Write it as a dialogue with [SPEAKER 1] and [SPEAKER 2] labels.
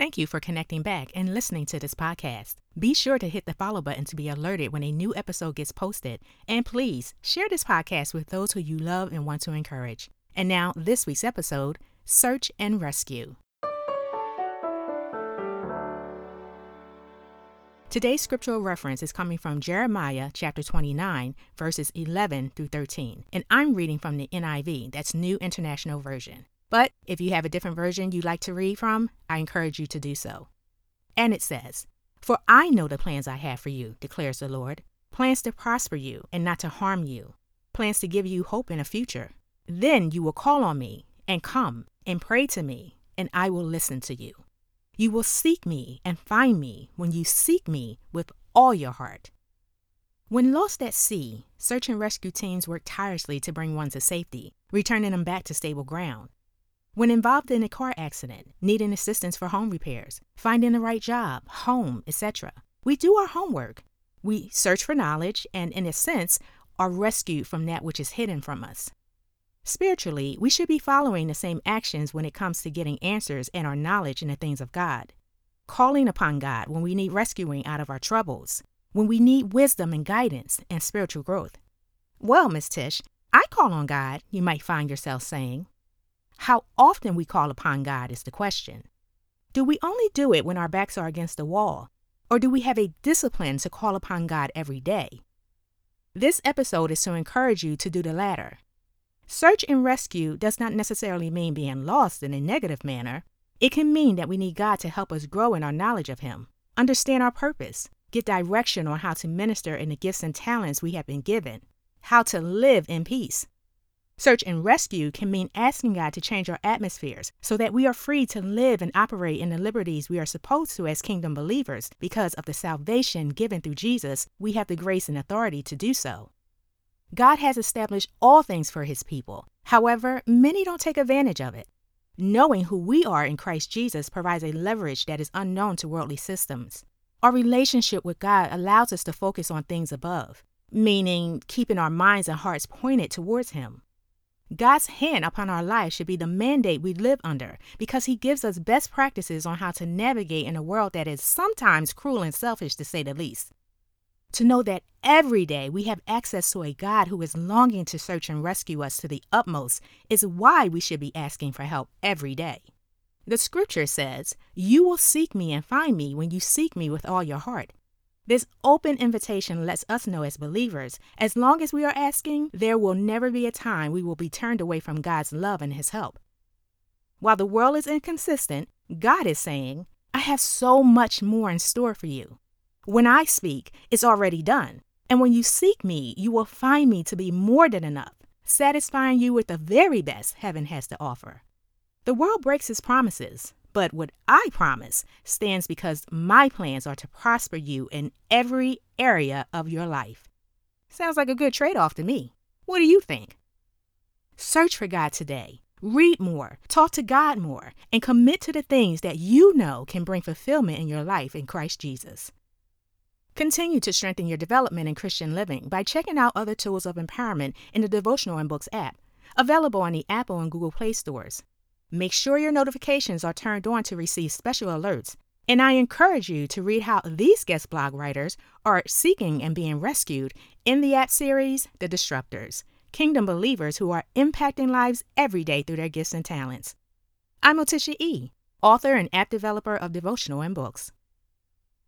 [SPEAKER 1] Thank you for connecting back and listening to this podcast. Be sure to hit the follow button to be alerted when a new episode gets posted. And please share this podcast with those who you love and want to encourage. And now, this week's episode Search and Rescue. Today's scriptural reference is coming from Jeremiah chapter 29, verses 11 through 13. And I'm reading from the NIV, that's New International Version. But if you have a different version you'd like to read from, I encourage you to do so. And it says, For I know the plans I have for you, declares the Lord plans to prosper you and not to harm you, plans to give you hope in a future. Then you will call on me and come and pray to me, and I will listen to you. You will seek me and find me when you seek me with all your heart. When lost at sea, search and rescue teams work tirelessly to bring one to safety, returning them back to stable ground. When involved in a car accident, needing assistance for home repairs, finding the right job, home, etc., we do our homework. We search for knowledge and, in a sense, are rescued from that which is hidden from us. Spiritually, we should be following the same actions when it comes to getting answers and our knowledge in the things of God. Calling upon God when we need rescuing out of our troubles, when we need wisdom and guidance and spiritual growth. Well, Miss Tish, I call on God, you might find yourself saying. How often we call upon God is the question. Do we only do it when our backs are against the wall? Or do we have a discipline to call upon God every day? This episode is to encourage you to do the latter. Search and rescue does not necessarily mean being lost in a negative manner. It can mean that we need God to help us grow in our knowledge of Him, understand our purpose, get direction on how to minister in the gifts and talents we have been given, how to live in peace. Search and rescue can mean asking God to change our atmospheres so that we are free to live and operate in the liberties we are supposed to as kingdom believers because of the salvation given through Jesus. We have the grace and authority to do so. God has established all things for his people. However, many don't take advantage of it. Knowing who we are in Christ Jesus provides a leverage that is unknown to worldly systems. Our relationship with God allows us to focus on things above, meaning keeping our minds and hearts pointed towards Him. God's hand upon our life should be the mandate we live under because He gives us best practices on how to navigate in a world that is sometimes cruel and selfish, to say the least to know that every day we have access to a God who is longing to search and rescue us to the utmost is why we should be asking for help every day. The scripture says, You will seek me and find me when you seek me with all your heart. This open invitation lets us know as believers, as long as we are asking, there will never be a time we will be turned away from God's love and His help. While the world is inconsistent, God is saying, I have so much more in store for you. When I speak, it's already done. And when you seek me, you will find me to be more than enough, satisfying you with the very best heaven has to offer. The world breaks its promises, but what I promise stands because my plans are to prosper you in every area of your life. Sounds like a good trade off to me. What do you think? Search for God today. Read more, talk to God more, and commit to the things that you know can bring fulfillment in your life in Christ Jesus. Continue to strengthen your development in Christian living by checking out other tools of empowerment in the Devotional and Books app, available on the Apple and Google Play stores. Make sure your notifications are turned on to receive special alerts, and I encourage you to read how these guest blog writers are seeking and being rescued in the app series The Disruptors, kingdom believers who are impacting lives every day through their gifts and talents. I'm Otishia E., author and app developer of Devotional and Books.